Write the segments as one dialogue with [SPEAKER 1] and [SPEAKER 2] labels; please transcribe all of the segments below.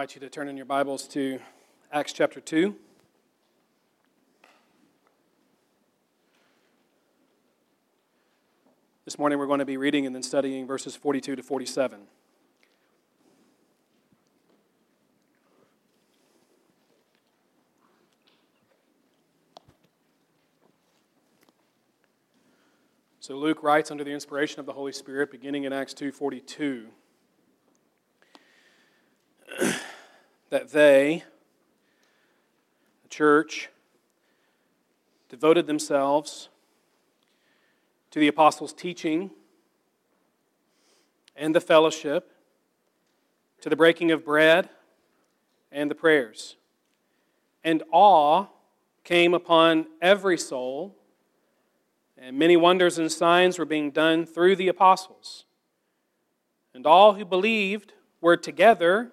[SPEAKER 1] Invite you to turn in your Bibles to Acts chapter 2. This morning we're going to be reading and then studying verses 42 to 47. So Luke writes under the inspiration of the Holy Spirit beginning in Acts 2:42 that they the church devoted themselves to the apostles' teaching and the fellowship, to the breaking of bread and the prayers. And awe came upon every soul, and many wonders and signs were being done through the apostles. And all who believed were together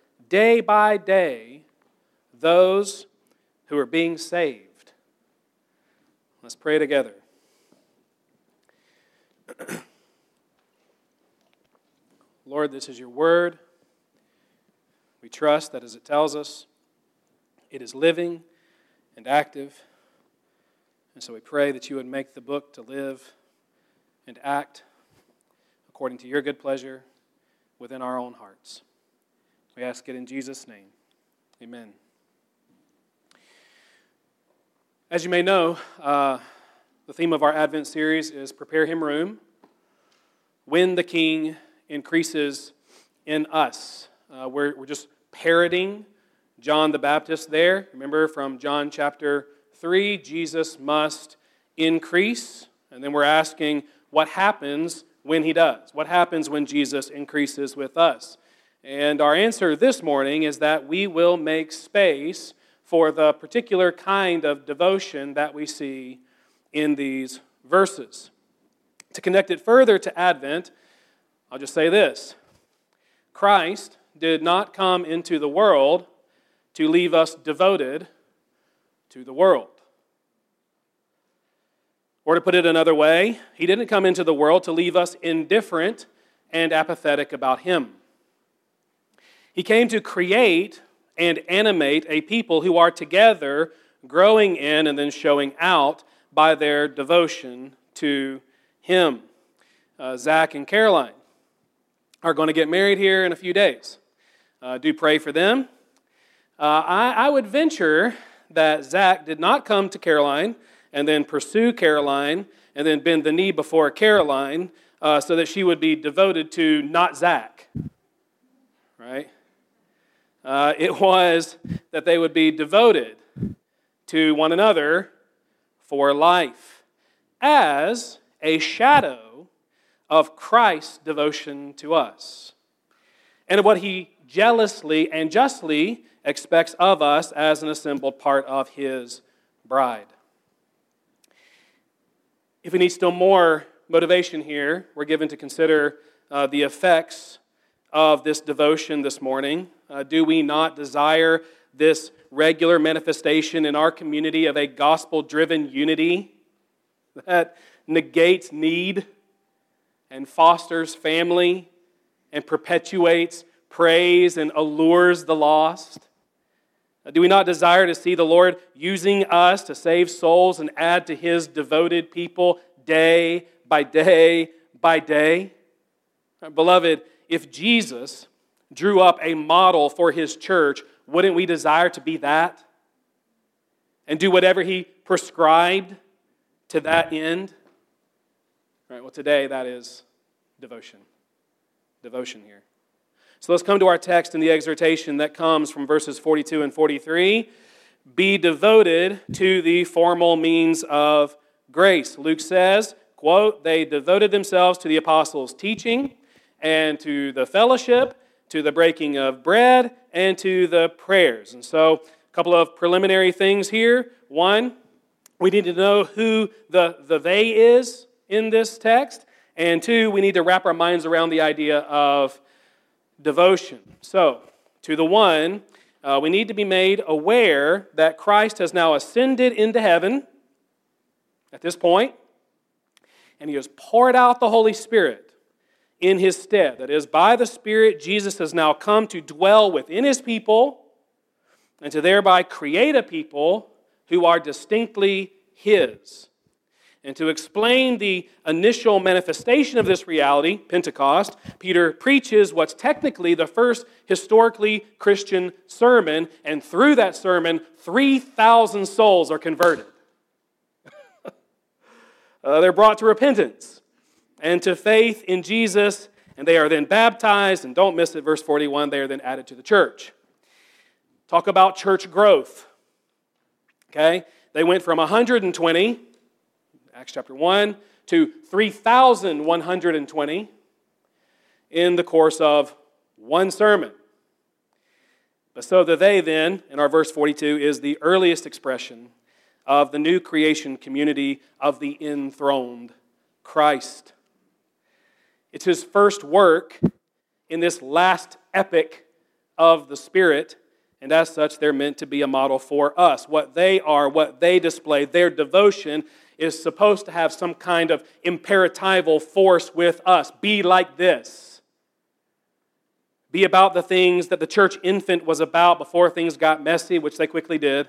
[SPEAKER 1] day by day those who are being saved. Let's pray together. Lord, this is your word. We trust that as it tells us, it is living and active. And so we pray that you would make the book to live and act according to your good pleasure within our own hearts. We ask it in Jesus' name. Amen. As you may know, uh, the theme of our Advent series is Prepare Him Room when the King increases in us. Uh, we're, we're just parroting John the Baptist there. Remember from John chapter 3, Jesus must increase. And then we're asking what happens when he does? What happens when Jesus increases with us? And our answer this morning is that we will make space for the particular kind of devotion that we see in these verses. To connect it further to Advent, I'll just say this Christ did not come into the world to leave us devoted to the world. Or to put it another way, he didn't come into the world to leave us indifferent and apathetic about him. He came to create and animate a people who are together growing in and then showing out by their devotion to Him. Uh, Zach and Caroline are going to get married here in a few days. Uh, do pray for them. Uh, I, I would venture that Zach did not come to Caroline and then pursue Caroline and then bend the knee before Caroline uh, so that she would be devoted to not Zach. Right? Uh, it was that they would be devoted to one another for life as a shadow of Christ's devotion to us and of what he jealously and justly expects of us as an assembled part of his bride. If we need still more motivation here, we're given to consider uh, the effects of this devotion this morning. Uh, do we not desire this regular manifestation in our community of a gospel driven unity that negates need and fosters family and perpetuates praise and allures the lost? Uh, do we not desire to see the Lord using us to save souls and add to his devoted people day by day by day? Uh, beloved, if Jesus drew up a model for his church, wouldn't we desire to be that? And do whatever he prescribed to that end? All right, well, today that is devotion. Devotion here. So let's come to our text in the exhortation that comes from verses 42 and 43. Be devoted to the formal means of grace. Luke says, quote, they devoted themselves to the apostles' teaching and to the fellowship, to the breaking of bread, and to the prayers. And so, a couple of preliminary things here. One, we need to know who the, the they is in this text. And two, we need to wrap our minds around the idea of devotion. So, to the one, uh, we need to be made aware that Christ has now ascended into heaven at this point, and he has poured out the Holy Spirit in his stead. That is, by the Spirit, Jesus has now come to dwell within his people and to thereby create a people who are distinctly his. And to explain the initial manifestation of this reality, Pentecost, Peter preaches what's technically the first historically Christian sermon, and through that sermon, 3,000 souls are converted. uh, they're brought to repentance and to faith in Jesus, and they are then baptized, and don't miss it, verse 41, they are then added to the church. Talk about church growth. Okay? They went from 120 Acts chapter 1 to 3,120 in the course of one sermon. But so the they then, in our verse 42, is the earliest expression of the new creation community of the enthroned Christ. It's his first work in this last epic of the Spirit, and as such, they're meant to be a model for us. What they are, what they display, their devotion is supposed to have some kind of imperatival force with us. Be like this. Be about the things that the church infant was about before things got messy, which they quickly did.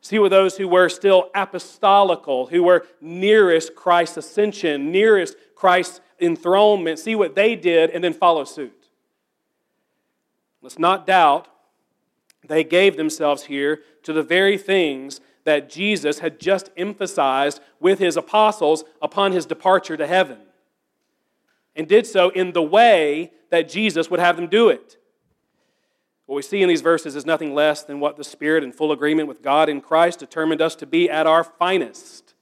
[SPEAKER 1] See with those who were still apostolical, who were nearest Christ's ascension, nearest Christ's enthronement. See what they did and then follow suit. Let's not doubt they gave themselves here to the very things that Jesus had just emphasized with his apostles upon his departure to heaven, and did so in the way that Jesus would have them do it. What we see in these verses is nothing less than what the Spirit, in full agreement with God in Christ, determined us to be at our finest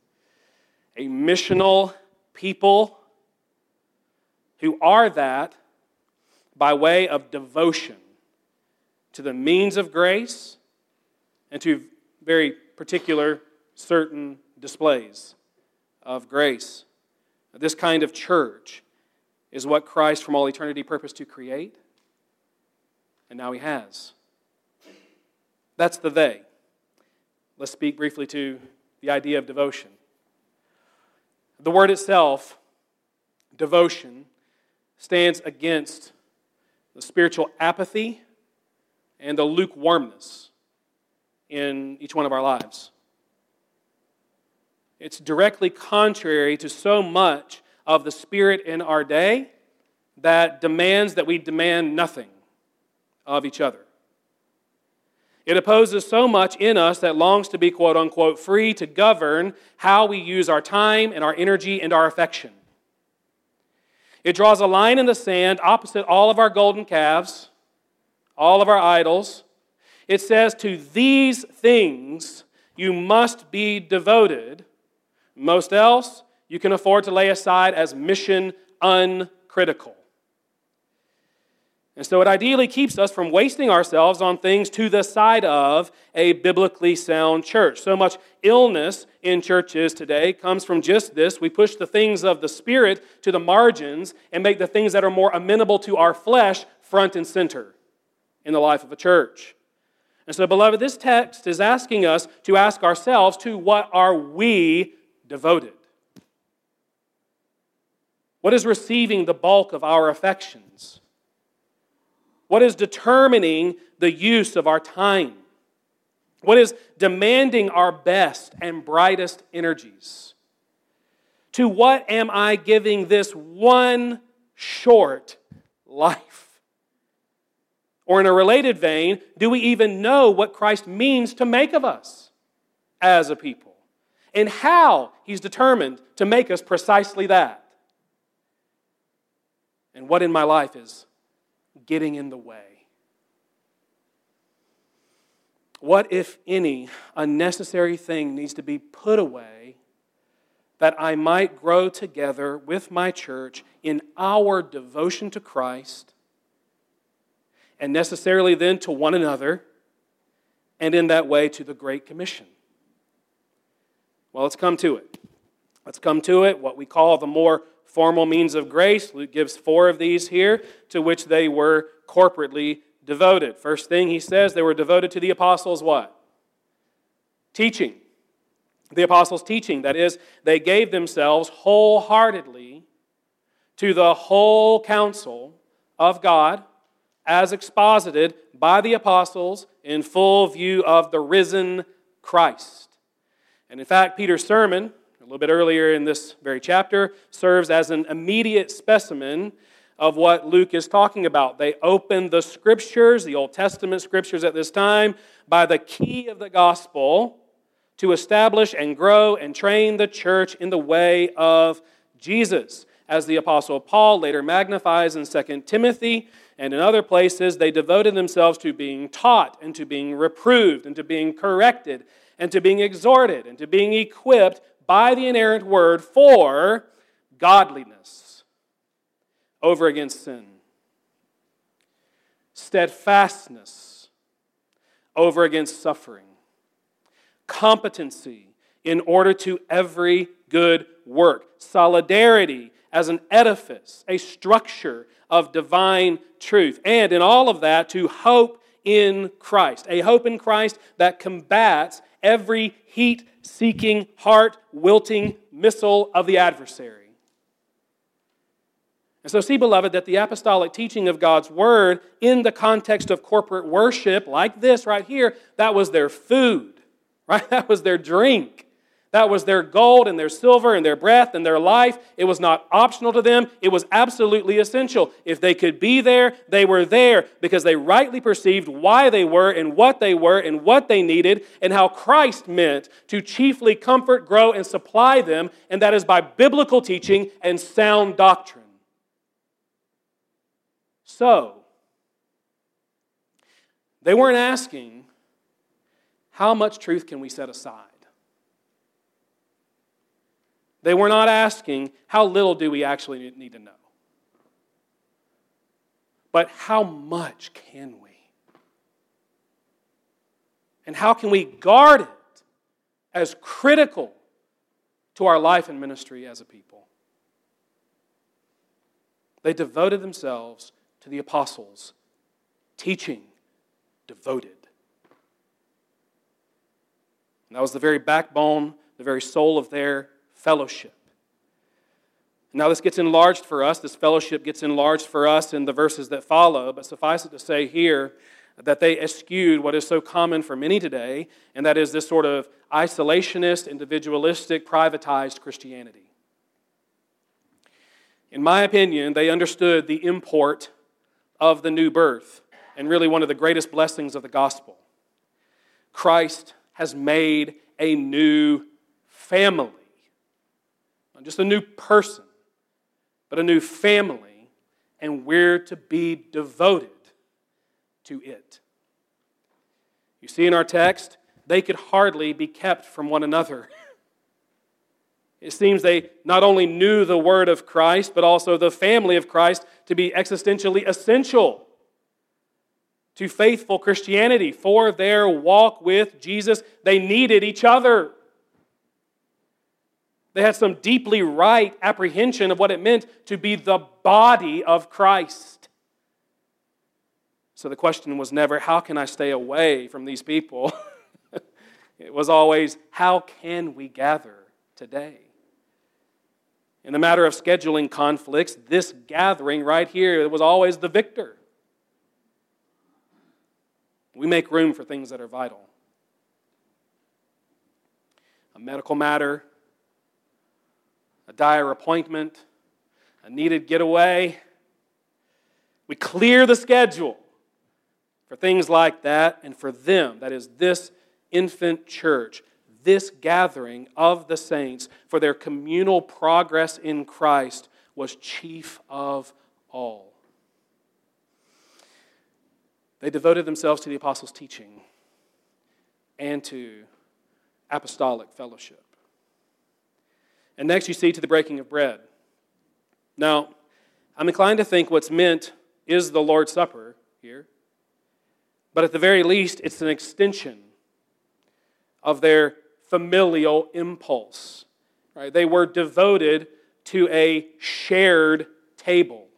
[SPEAKER 1] a missional people who are that by way of devotion to the means of grace and to very particular certain displays of grace. This kind of church is what Christ from all eternity purposed to create, and now he has. That's the they. Let's speak briefly to the idea of devotion. The word itself, devotion, stands against the spiritual apathy and the lukewarmness in each one of our lives. It's directly contrary to so much of the spirit in our day that demands that we demand nothing of each other. It opposes so much in us that longs to be, quote unquote, free to govern how we use our time and our energy and our affection. It draws a line in the sand opposite all of our golden calves, all of our idols, it says, To these things you must be devoted. Most else you can afford to lay aside as mission uncritical. And so it ideally keeps us from wasting ourselves on things to the side of a biblically sound church. So much illness in churches today comes from just this. We push the things of the Spirit to the margins and make the things that are more amenable to our flesh front and center in the life of a church. And so, beloved, this text is asking us to ask ourselves to what are we devoted? What is receiving the bulk of our affections? What is determining the use of our time? What is demanding our best and brightest energies? To what am I giving this one short life? Or in a related vein, do we even know what Christ means to make of us as a people? And how he's determined to make us precisely that? And what in my life is getting in the way? What, if any, unnecessary thing needs to be put away that I might grow together with my church in our devotion to Christ and necessarily then to one another and in that way to the Great Commission? Well, let's come to it. Let's come to it, what we call the more formal means of grace. Luke gives four of these here to which they were corporately devoted. First thing he says, they were devoted to the apostles' what? Teaching. The apostles' teaching. That is, they gave themselves wholeheartedly to the whole counsel of God as exposited by the apostles in full view of the risen Christ. And in fact, Peter's sermon, little bit earlier in this very chapter, serves as an immediate specimen of what Luke is talking about. They opened the scriptures, the Old Testament scriptures at this time, by the key of the gospel to establish and grow and train the church in the way of Jesus. As the Apostle Paul later magnifies in 2 Timothy and in other places, they devoted themselves to being taught and to being reproved and to being corrected and to being exhorted and to being equipped by the inerrant word for godliness over against sin. Steadfastness over against suffering. Competency in order to every good work. Solidarity as an edifice, a structure of divine truth. And in all of that, to hope in Christ. A hope in Christ that combats every heat seeking, heart wilting missile of the adversary. And so, see, beloved, that the apostolic teaching of God's word in the context of corporate worship, like this right here, that was their food, right? That was their drink. That was their gold and their silver and their breath and their life. It was not optional to them, it was absolutely essential. If they could be there, they were there because they rightly perceived why they were and what they were and what they needed and how Christ meant to chiefly comfort, grow, and supply them, and that is by biblical teaching and sound doctrine. So, they weren't asking, how much truth can we set aside? They were not asking, how little do we actually need to know? But how much can we? And how can we guard it as critical to our life and ministry as a people? They devoted themselves to the apostles, teaching, devoted. And that was the very backbone, the very soul of their fellowship. Now, this gets enlarged for us. This fellowship gets enlarged for us in the verses that follow, but suffice it to say here that they eschewed what is so common for many today, and that is this sort of isolationist, individualistic, privatized Christianity. In my opinion, they understood the import of the new birth and really one of the greatest blessings of the gospel. Christ has made a new family, not just a new person, but a new family, and we're to be devoted to it. You see in our text, they could hardly be kept from one another. It seems they not only knew the word of Christ, but also the family of Christ to be existentially essential to faithful Christianity. For their walk with Jesus, they needed each other. They had some deeply right apprehension of what it meant to be the body of Christ. So the question was never, how can I stay away from these people? it was always, how can we gather today? In the matter of scheduling conflicts, this gathering right here was always the victor. We make room for things that are vital. A medical matter, dire appointment, a needed getaway. We clear the schedule for things like that and for them, that is, this infant church, this gathering of the saints, for their communal progress in Christ, was chief of all. They devoted themselves to the apostles' teaching and to apostolic fellowship. And next, you see to the breaking of bread. Now, I'm inclined to think what's meant is the Lord's Supper here, but at the very least, it's an extension of their familial impulse. Right? They were devoted to a shared table.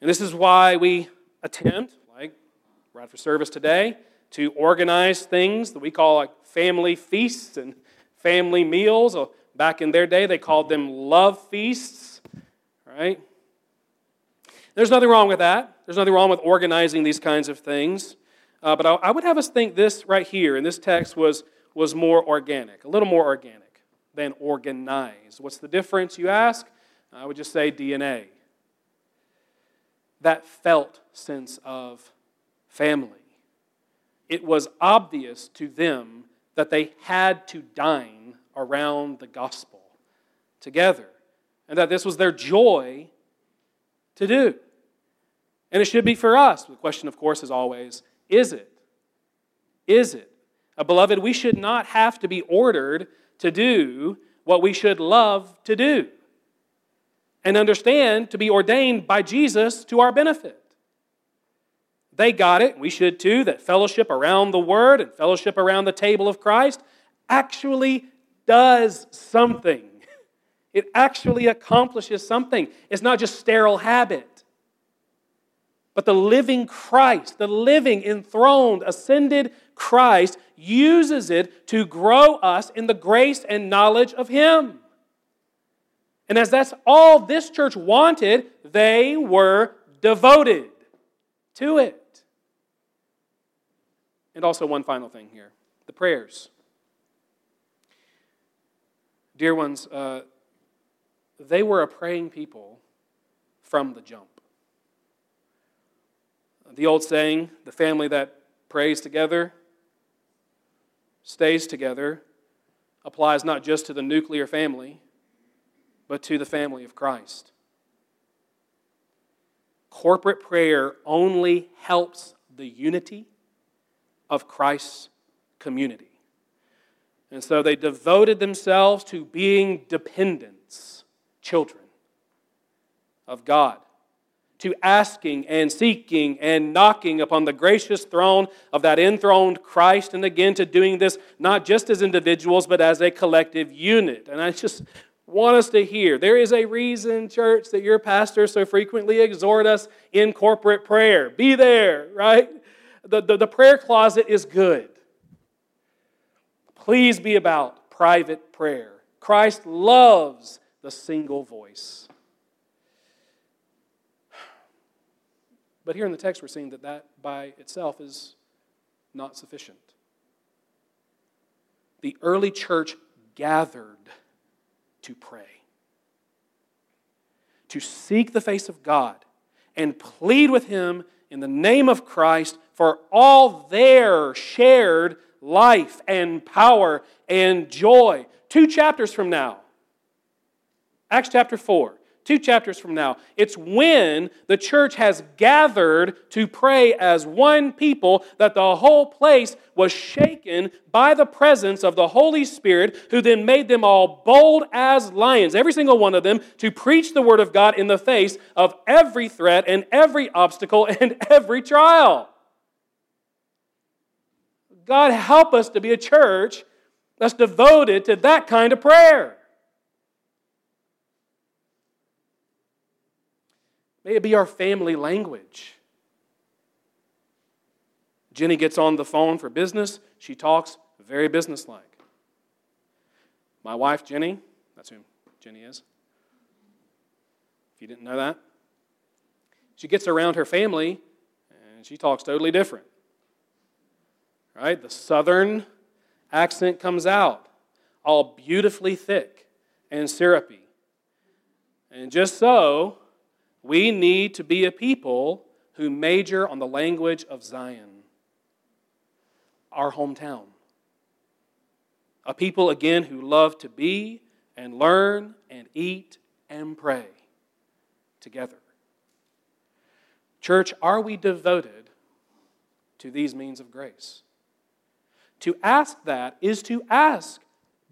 [SPEAKER 1] And this is why we attempt, like right for service today, to organize things that we call like family feasts and family meals. Uh, back in their day, they called them love feasts, right? There's nothing wrong with that. There's nothing wrong with organizing these kinds of things. Uh, but I, I, would have us think this right here in this text was, was more organic, a little more organic than organized. What's the difference, you ask? I would just say DNA. That felt sense of family. It was obvious to them that they had to dine around the gospel together, and that this was their joy to do. And it should be for us. The question, of course, is always is it? Is it? Uh, beloved, we should not have to be ordered to do what we should love to do and understand to be ordained by Jesus to our benefit. They got it, we should too, that fellowship around the Word and fellowship around the table of Christ actually does something. It actually accomplishes something. It's not just sterile habit. But the living Christ, the living, enthroned, ascended Christ, uses it to grow us in the grace and knowledge of Him. And as that's all this church wanted, they were devoted to it. And also, one final thing here the prayers. Dear ones, uh, they were a praying people from the jump. The old saying, the family that prays together stays together, applies not just to the nuclear family, but to the family of Christ. Corporate prayer only helps the unity of Christ's community. And so they devoted themselves to being dependents, children of God to asking and seeking and knocking upon the gracious throne of that enthroned Christ, and again to doing this not just as individuals, but as a collective unit. And I just want us to hear there is a reason, church, that your pastors so frequently exhort us in corporate prayer. Be there, right? The, the, the prayer closet is good. Please be about private prayer. Christ loves the single voice. But here in the text, we're seeing that that by itself is not sufficient. The early church gathered to pray, to seek the face of God, and plead with Him in the name of Christ for all their shared life and power and joy. Two chapters from now, Acts chapter 4 two chapters from now. It's when the church has gathered to pray as one people that the whole place was shaken by the presence of the Holy Spirit, who then made them all bold as lions, every single one of them, to preach the word of God in the face of every threat and every obstacle and every trial. God, help us to be a church that's devoted to that kind of prayer. May it be our family language. Jenny gets on the phone for business. She talks very businesslike. My wife, Jenny, that's who Jenny is. If you didn't know that, she gets around her family and she talks totally different. Right? The southern accent comes out, all beautifully thick and syrupy. And just so, we need to be a people who major on the language of Zion, our hometown. A people, again, who love to be and learn and eat and pray together. Church, are we devoted to these means of grace? To ask that is to ask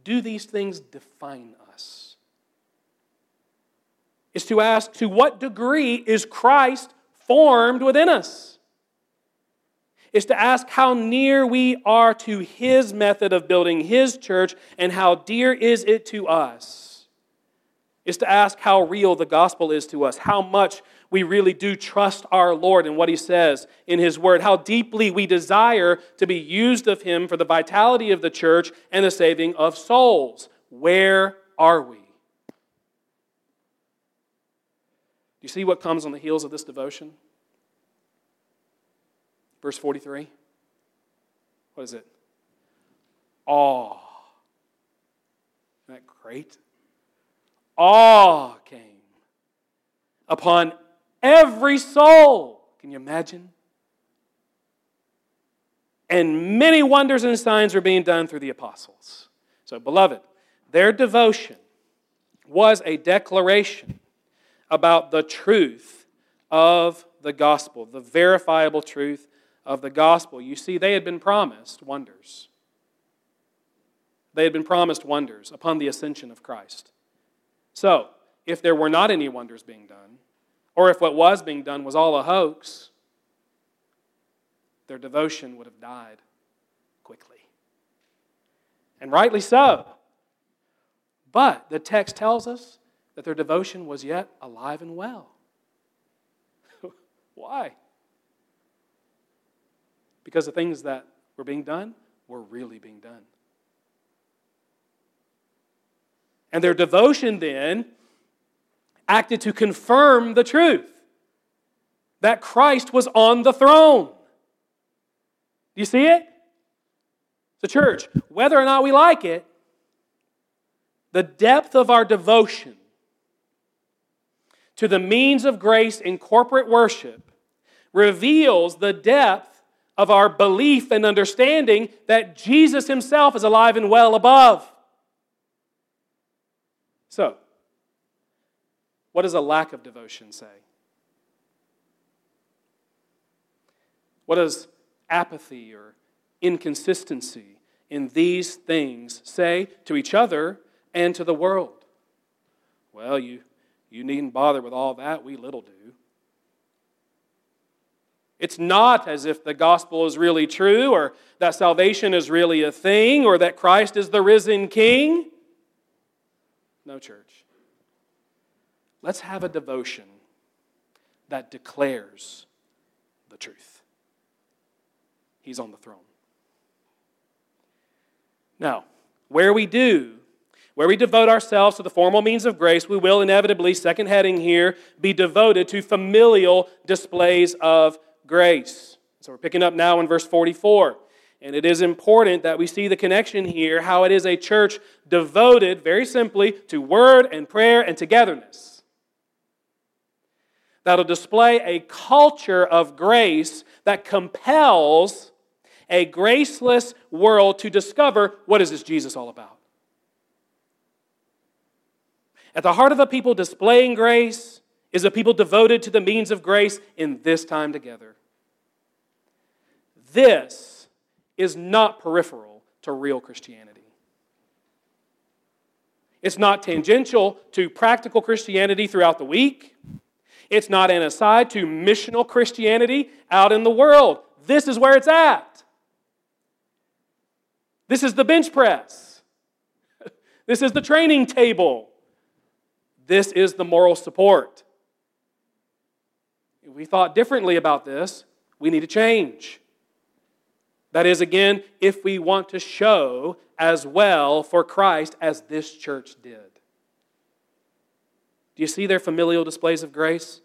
[SPEAKER 1] do these things define us? Is to ask to what degree is Christ formed within us? Is to ask how near we are to his method of building his church and how dear is it to us? Is to ask how real the gospel is to us, how much we really do trust our Lord and what He says in His Word, how deeply we desire to be used of Him for the vitality of the church and the saving of souls. Where are we? Do you see what comes on the heels of this devotion? Verse 43. What is it? Awe. Isn't that great? Awe came upon Every soul. Can you imagine? And many wonders and signs were being done through the apostles. So, beloved, their devotion was a declaration about the truth of the gospel, the verifiable truth of the gospel. You see, they had been promised wonders. They had been promised wonders upon the ascension of Christ. So, if there were not any wonders being done, or if what was being done was all a hoax, their devotion would have died quickly. And rightly so. But the text tells us that their devotion was yet alive and well. Why? Because the things that were being done were really being done. And their devotion then acted to confirm the truth that Christ was on the throne. Do you see it? The church, whether or not we like it, the depth of our devotion to the means of grace in corporate worship reveals the depth of our belief and understanding that Jesus himself is alive and well above. So, what does a lack of devotion say? What does apathy or inconsistency in these things say to each other and to the world? Well, you, you needn't bother with all that. We little do. It's not as if the gospel is really true or that salvation is really a thing or that Christ is the risen king. No, church. Let's have a devotion that declares the truth. He's on the throne. Now, where we do, where we devote ourselves to the formal means of grace, we will inevitably, second heading here, be devoted to familial displays of grace. So we're picking up now in verse 44. And it is important that we see the connection here, how it is a church devoted, very simply, to word and prayer and togetherness that'll display a culture of grace that compels a graceless world to discover what is this Jesus all about. At the heart of a people displaying grace is a people devoted to the means of grace in this time together. This is not peripheral to real Christianity. It's not tangential to practical Christianity throughout the week. It's not an aside to missional Christianity out in the world. This is where it's at. This is the bench press. This is the training table. This is the moral support. If we thought differently about this, we need to change. That is, again, if we want to show as well for Christ as this church did. Do you see their familial displays of grace?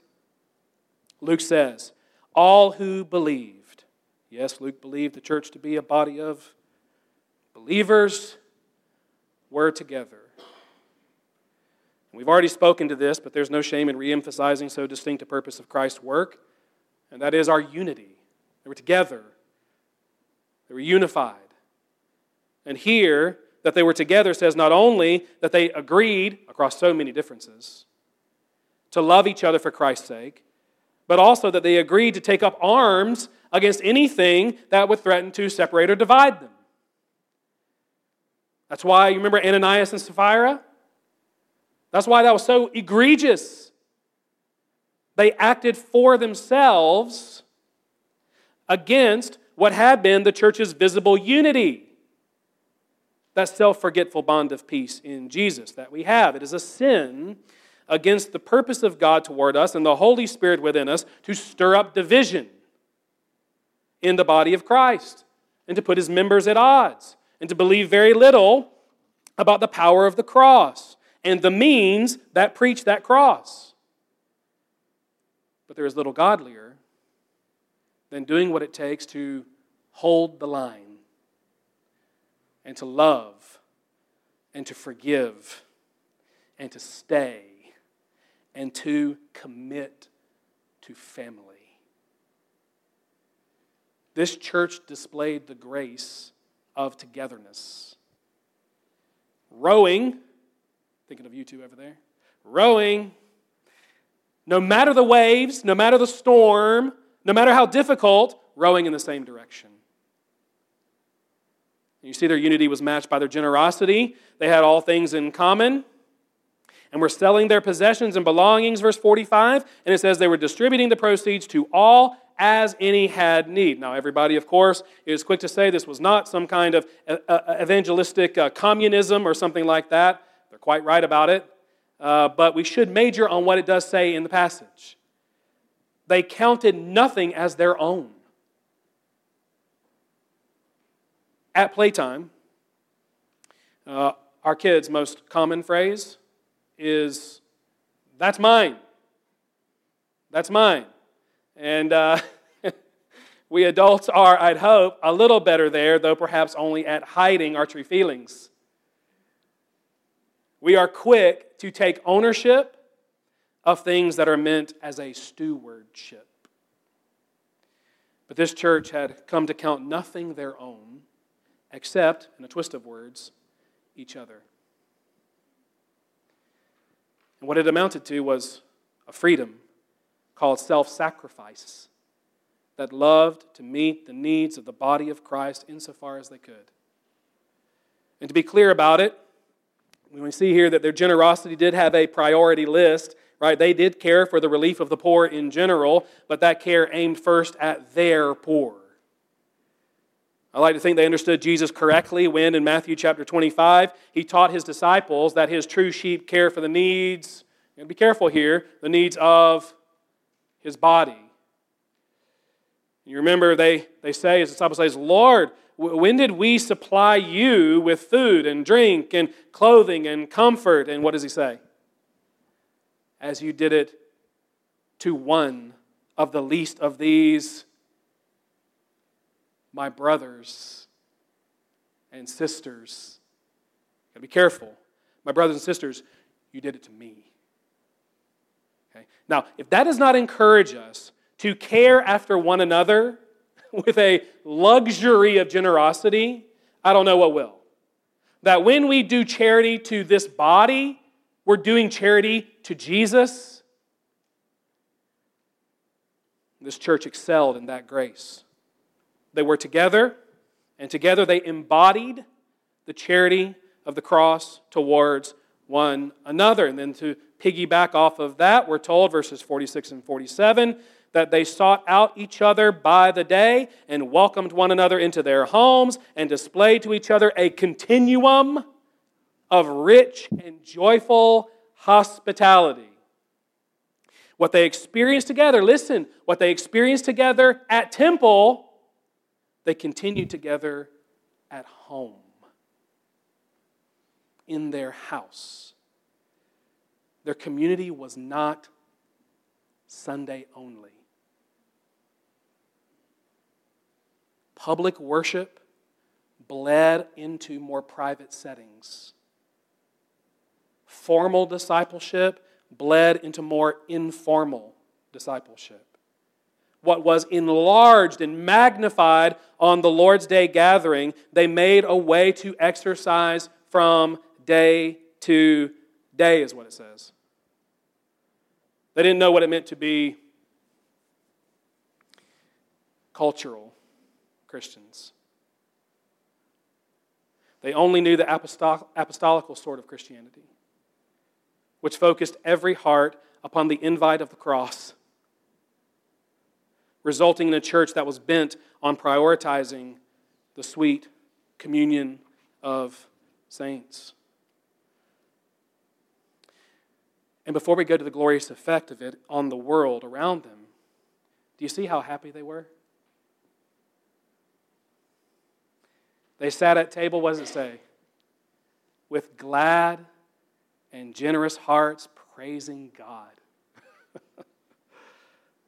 [SPEAKER 1] Luke says, All who believed. Yes, Luke believed the church to be a body of believers were together. We've already spoken to this, but there's no shame in reemphasizing so distinct a purpose of Christ's work and that is our unity. They were together, they were unified. And here, that they were together says not only that they agreed across so many differences to love each other for Christ's sake, but also that they agreed to take up arms against anything that would threaten to separate or divide them. That's why you remember Ananias and Sapphira? That's why that was so egregious. They acted for themselves against what had been the church's visible unity. That self forgetful bond of peace in Jesus that we have. It is a sin against the purpose of God toward us and the Holy Spirit within us to stir up division in the body of Christ and to put his members at odds and to believe very little about the power of the cross and the means that preach that cross. But there is little godlier than doing what it takes to hold the line and to love and to forgive and to stay and to commit to family. This church displayed the grace of togetherness. Rowing, thinking of you two over there, rowing, no matter the waves, no matter the storm, no matter how difficult, rowing in the same direction. You see, their unity was matched by their generosity. They had all things in common. And were selling their possessions and belongings, verse 45. And it says they were distributing the proceeds to all as any had need. Now, everybody, of course, is quick to say this was not some kind of uh, uh, evangelistic uh, communism or something like that. They're quite right about it. Uh, but we should major on what it does say in the passage. They counted nothing as their own. At playtime, uh, our kids' most common phrase is, That's mine. That's mine. And uh, we adults are, I'd hope, a little better there, though perhaps only at hiding our true feelings. We are quick to take ownership of things that are meant as a stewardship. But this church had come to count nothing their own except, in a twist of words, each other. And what it amounted to was a freedom called self sacrifice that loved to meet the needs of the body of Christ insofar as they could. And to be clear about it, we see here that their generosity did have a priority list, right? They did care for the relief of the poor in general, but that care aimed first at their poor. I like to think they understood Jesus correctly when, in Matthew chapter 25, he taught his disciples that his true sheep care for the needs, and be careful here, the needs of his body. You remember they, they say, his disciples say, Lord, when did we supply you with food and drink and clothing and comfort? And what does he say? As you did it to one of the least of these my brothers and sisters. Gotta be careful. My brothers and sisters, you did it to me. Okay? Now, if that does not encourage us to care after one another with a luxury of generosity, I don't know what will. That when we do charity to this body, we're doing charity to Jesus. This church excelled in that grace. They were together, and together they embodied the charity of the cross towards one another. And then to piggyback off of that, we're told, verses 46 and 47, that they sought out each other by the day and welcomed one another into their homes and displayed to each other a continuum of rich and joyful hospitality. What they experienced together, listen, what they experienced together at temple they continued together at home, in their house. Their community was not Sunday only. Public worship bled into more private settings. Formal discipleship bled into more informal discipleship. what was enlarged and magnified on the Lord's Day gathering, they made a way to exercise from day to day, is what it says. They didn't know what it meant to be cultural Christians. They only knew the apostolical sort of Christianity, which focused every heart upon the invite of the cross, resulting in a church that was bent on prioritizing the sweet communion of saints. And before we go to the glorious effect of it on the world around them, do you see how happy they were? They sat at table, what does it say? With glad and generous hearts, praising God.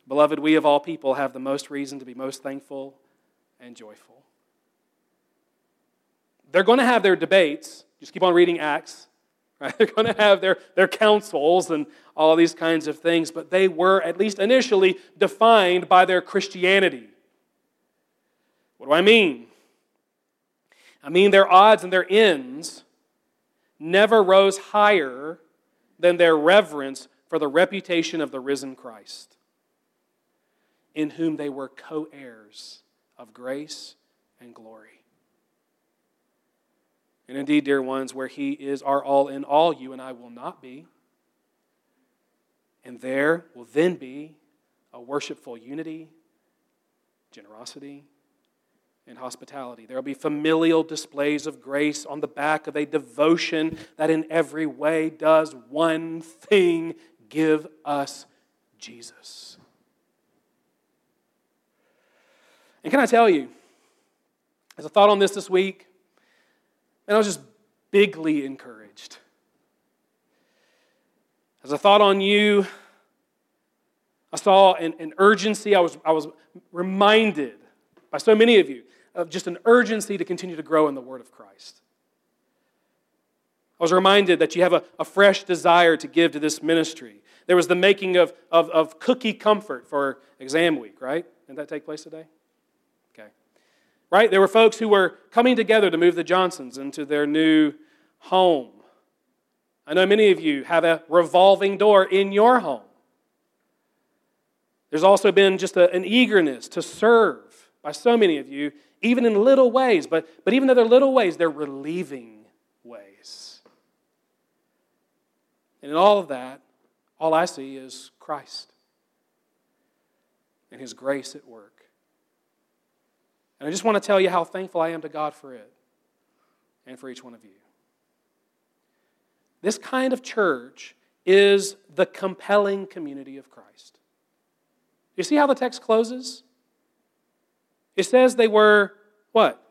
[SPEAKER 1] Beloved, we of all people have the most reason to be most thankful and joyful. They're going to have their debates. Just keep on reading Acts. Right? They're going to have their, their councils and all these kinds of things, but they were, at least initially, defined by their Christianity. What do I mean? I mean, their odds and their ends never rose higher than their reverence for the reputation of the risen Christ, in whom they were co heirs of grace and glory. And indeed, dear ones, where He is our all in all, you and I will not be. And there will then be a worshipful unity, generosity, and hospitality. There will be familial displays of grace on the back of a devotion that in every way does one thing give us Jesus. And can I tell you, as a thought on this this week, and I was just bigly encouraged. As I thought on you, I saw an, an urgency. I was, I was reminded by so many of you of just an urgency to continue to grow in the Word of Christ. I was reminded that you have a, a fresh desire to give to this ministry. There was the making of, of, of cookie comfort for exam week, right? Didn't that take place today? Okay. Right? There were folks who were coming together to move the Johnsons into their new home. I know many of you have a revolving door in your home. There's also been just a, an eagerness to serve by so many of you, even in little ways. But, but even though they're little ways, they're relieving ways. And in all of that, all I see is Christ and His grace at work. And I just want to tell you how thankful I am to God for it and for each one of you. This kind of church is the compelling community of Christ. You see how the text closes? It says they were what?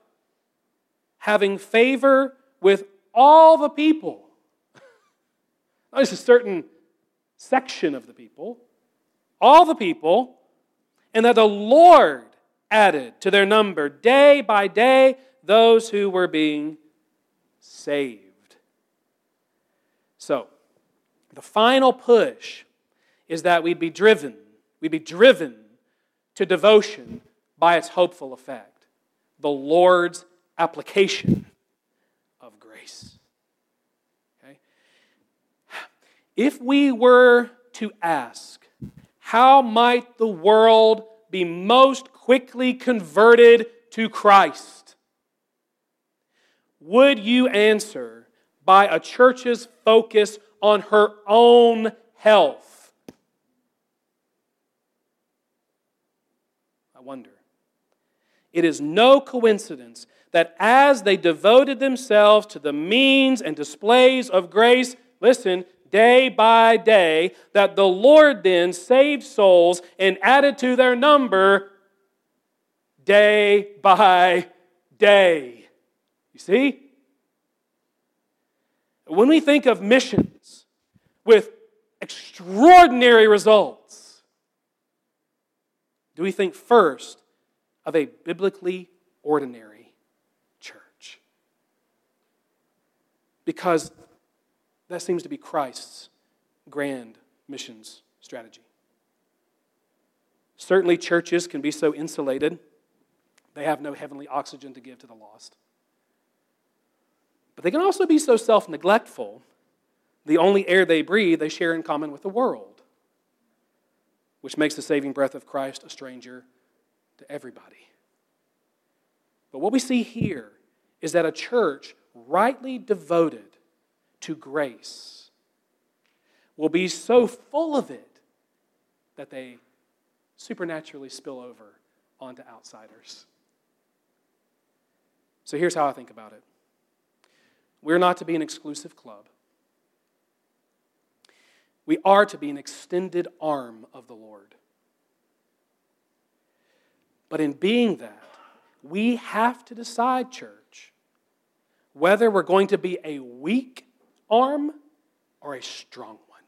[SPEAKER 1] Having favor with all the people. Not just a certain section of the people, all the people, and that the Lord added to their number day by day those who were being saved. So, the final push is that we'd be driven, we'd be driven to devotion by its hopeful effect the Lord's application of grace. Okay? If we were to ask, how might the world be most quickly converted to Christ? Would you answer by a church's focus on her own health? I wonder. It is no coincidence that as they devoted themselves to the means and displays of grace, listen, day by day, that the Lord then saved souls and added to their number day by day. You see? When we think of missions with extraordinary results, do we think first of a biblically ordinary church? Because that seems to be Christ's grand missions strategy. Certainly, churches can be so insulated, they have no heavenly oxygen to give to the lost. But they can also be so self neglectful, the only air they breathe, they share in common with the world, which makes the saving breath of Christ a stranger to everybody. But what we see here is that a church rightly devoted to grace will be so full of it that they supernaturally spill over onto outsiders. So here's how I think about it we're not to be an exclusive club, we are to be an extended arm of the Lord. But in being that, we have to decide, church, whether we're going to be a weak arm or a strong one.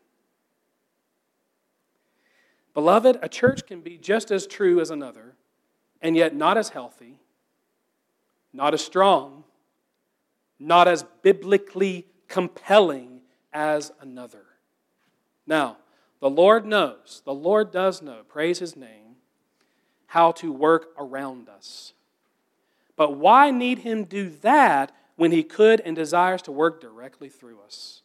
[SPEAKER 1] Beloved, a church can be just as true as another, and yet not as healthy, not as strong, not as biblically compelling as another. Now, the Lord knows, the Lord does know, praise His name, how to work around us. But why need Him do that when He could and desires to work directly through us?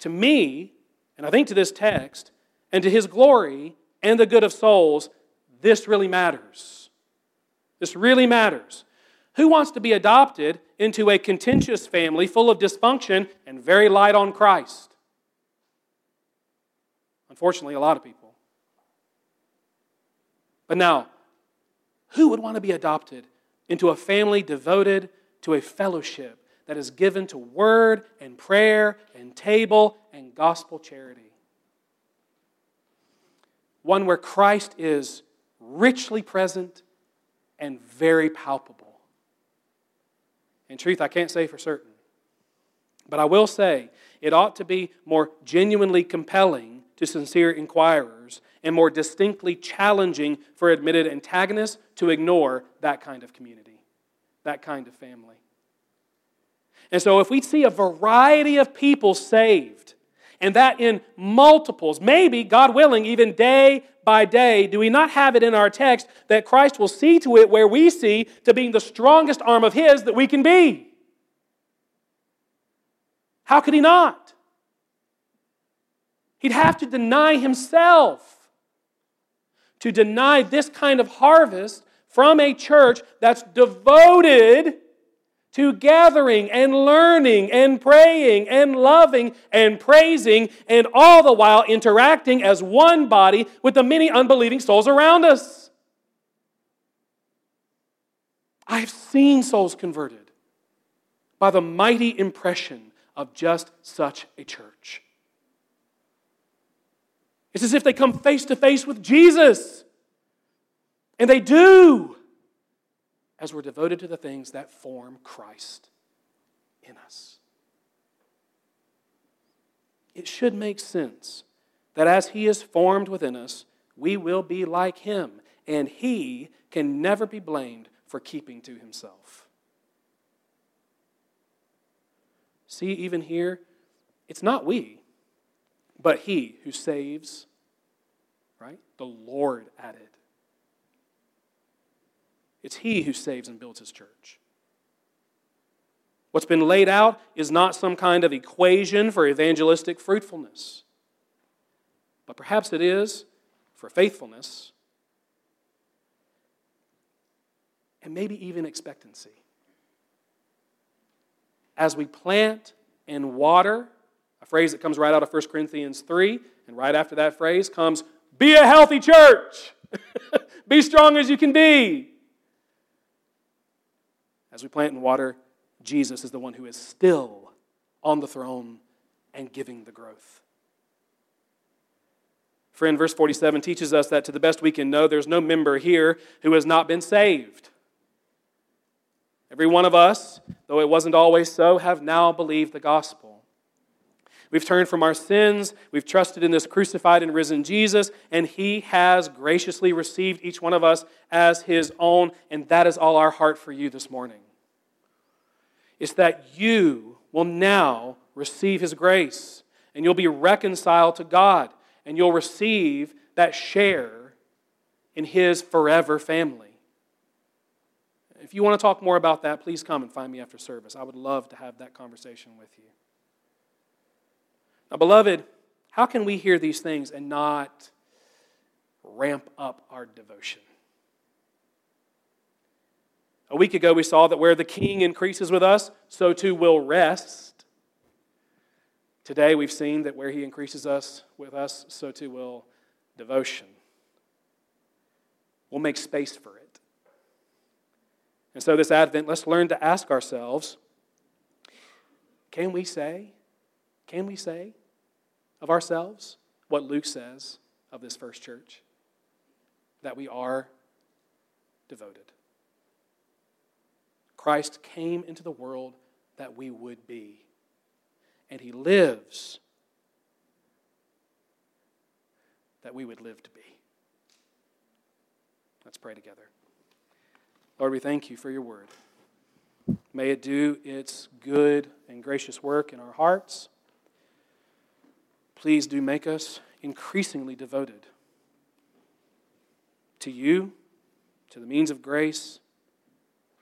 [SPEAKER 1] To me, and I think to this text, and to His glory and the good of souls, this really matters. This really matters. Who wants to be adopted into a contentious family full of dysfunction and very light on Christ? Unfortunately, a lot of people. But now, who would want to be adopted into a family devoted to a fellowship that is given to word and prayer and table and gospel charity? One where Christ is richly present and very palpable. In truth, I can't say for certain. But I will say it ought to be more genuinely compelling to sincere inquirers and more distinctly challenging for admitted antagonists to ignore that kind of community, that kind of family. And so, if we see a variety of people saved, and that in multiples, maybe, God willing, even day by day, do we not have it in our text that Christ will see to it where we see to being the strongest arm of His that we can be? How could He not? He'd have to deny himself. To deny this kind of harvest from a church that's devoted to gathering and learning and praying and loving and praising, and all the while interacting as one body with the many unbelieving souls around us. I've seen souls converted by the mighty impression of just such a church. It's as if they come face to face with Jesus. And they do, as we're devoted to the things that form Christ in us. It should make sense that as He is formed within us, we will be like Him, and He can never be blamed for keeping to Himself. See, even here, it's not we, but He who saves, right? The Lord added. It's He who saves and builds His church. What's been laid out is not some kind of equation for evangelistic fruitfulness, but perhaps it is for faithfulness and maybe even expectancy. As we plant and water, phrase that comes right out of 1 Corinthians 3, and right after that phrase comes, be a healthy church. be strong as you can be. As we plant and water, Jesus is the one who is still on the throne and giving the growth. Friend, verse 47 teaches us that to the best we can know, there's no member here who has not been saved. Every one of us, though it wasn't always so, have now believed the gospel. We've turned from our sins. We've trusted in this crucified and risen Jesus, and He has graciously received each one of us as His own. And that is all our heart for you this morning. It's that you will now receive His grace, and you'll be reconciled to God, and you'll receive that share in His forever family. If you want to talk more about that, please come and find me after service. I would love to have that conversation with you. Now, beloved, how can we hear these things and not ramp up our devotion? A week ago, we saw that where the king increases with us, so too will rest. Today, we've seen that where he increases us with us, so too will devotion. We'll make space for it. And so, this Advent, let's learn to ask ourselves can we say, can we say of ourselves what Luke says of this first church? That we are devoted. Christ came into the world that we would be. And he lives that we would live to be. Let's pray together. Lord, we thank you for your word. May it do its good and gracious work in our hearts. Please do make us increasingly devoted to you, to the means of grace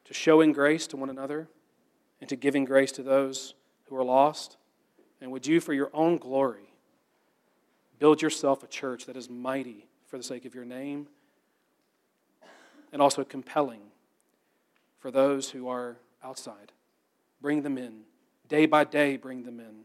[SPEAKER 1] to showing grace to one another and to giving grace to those who are lost. And would you, for your own glory, build yourself a church that is mighty for the sake of your name and also compelling for those who are outside. Bring them in. Day by day, bring them in.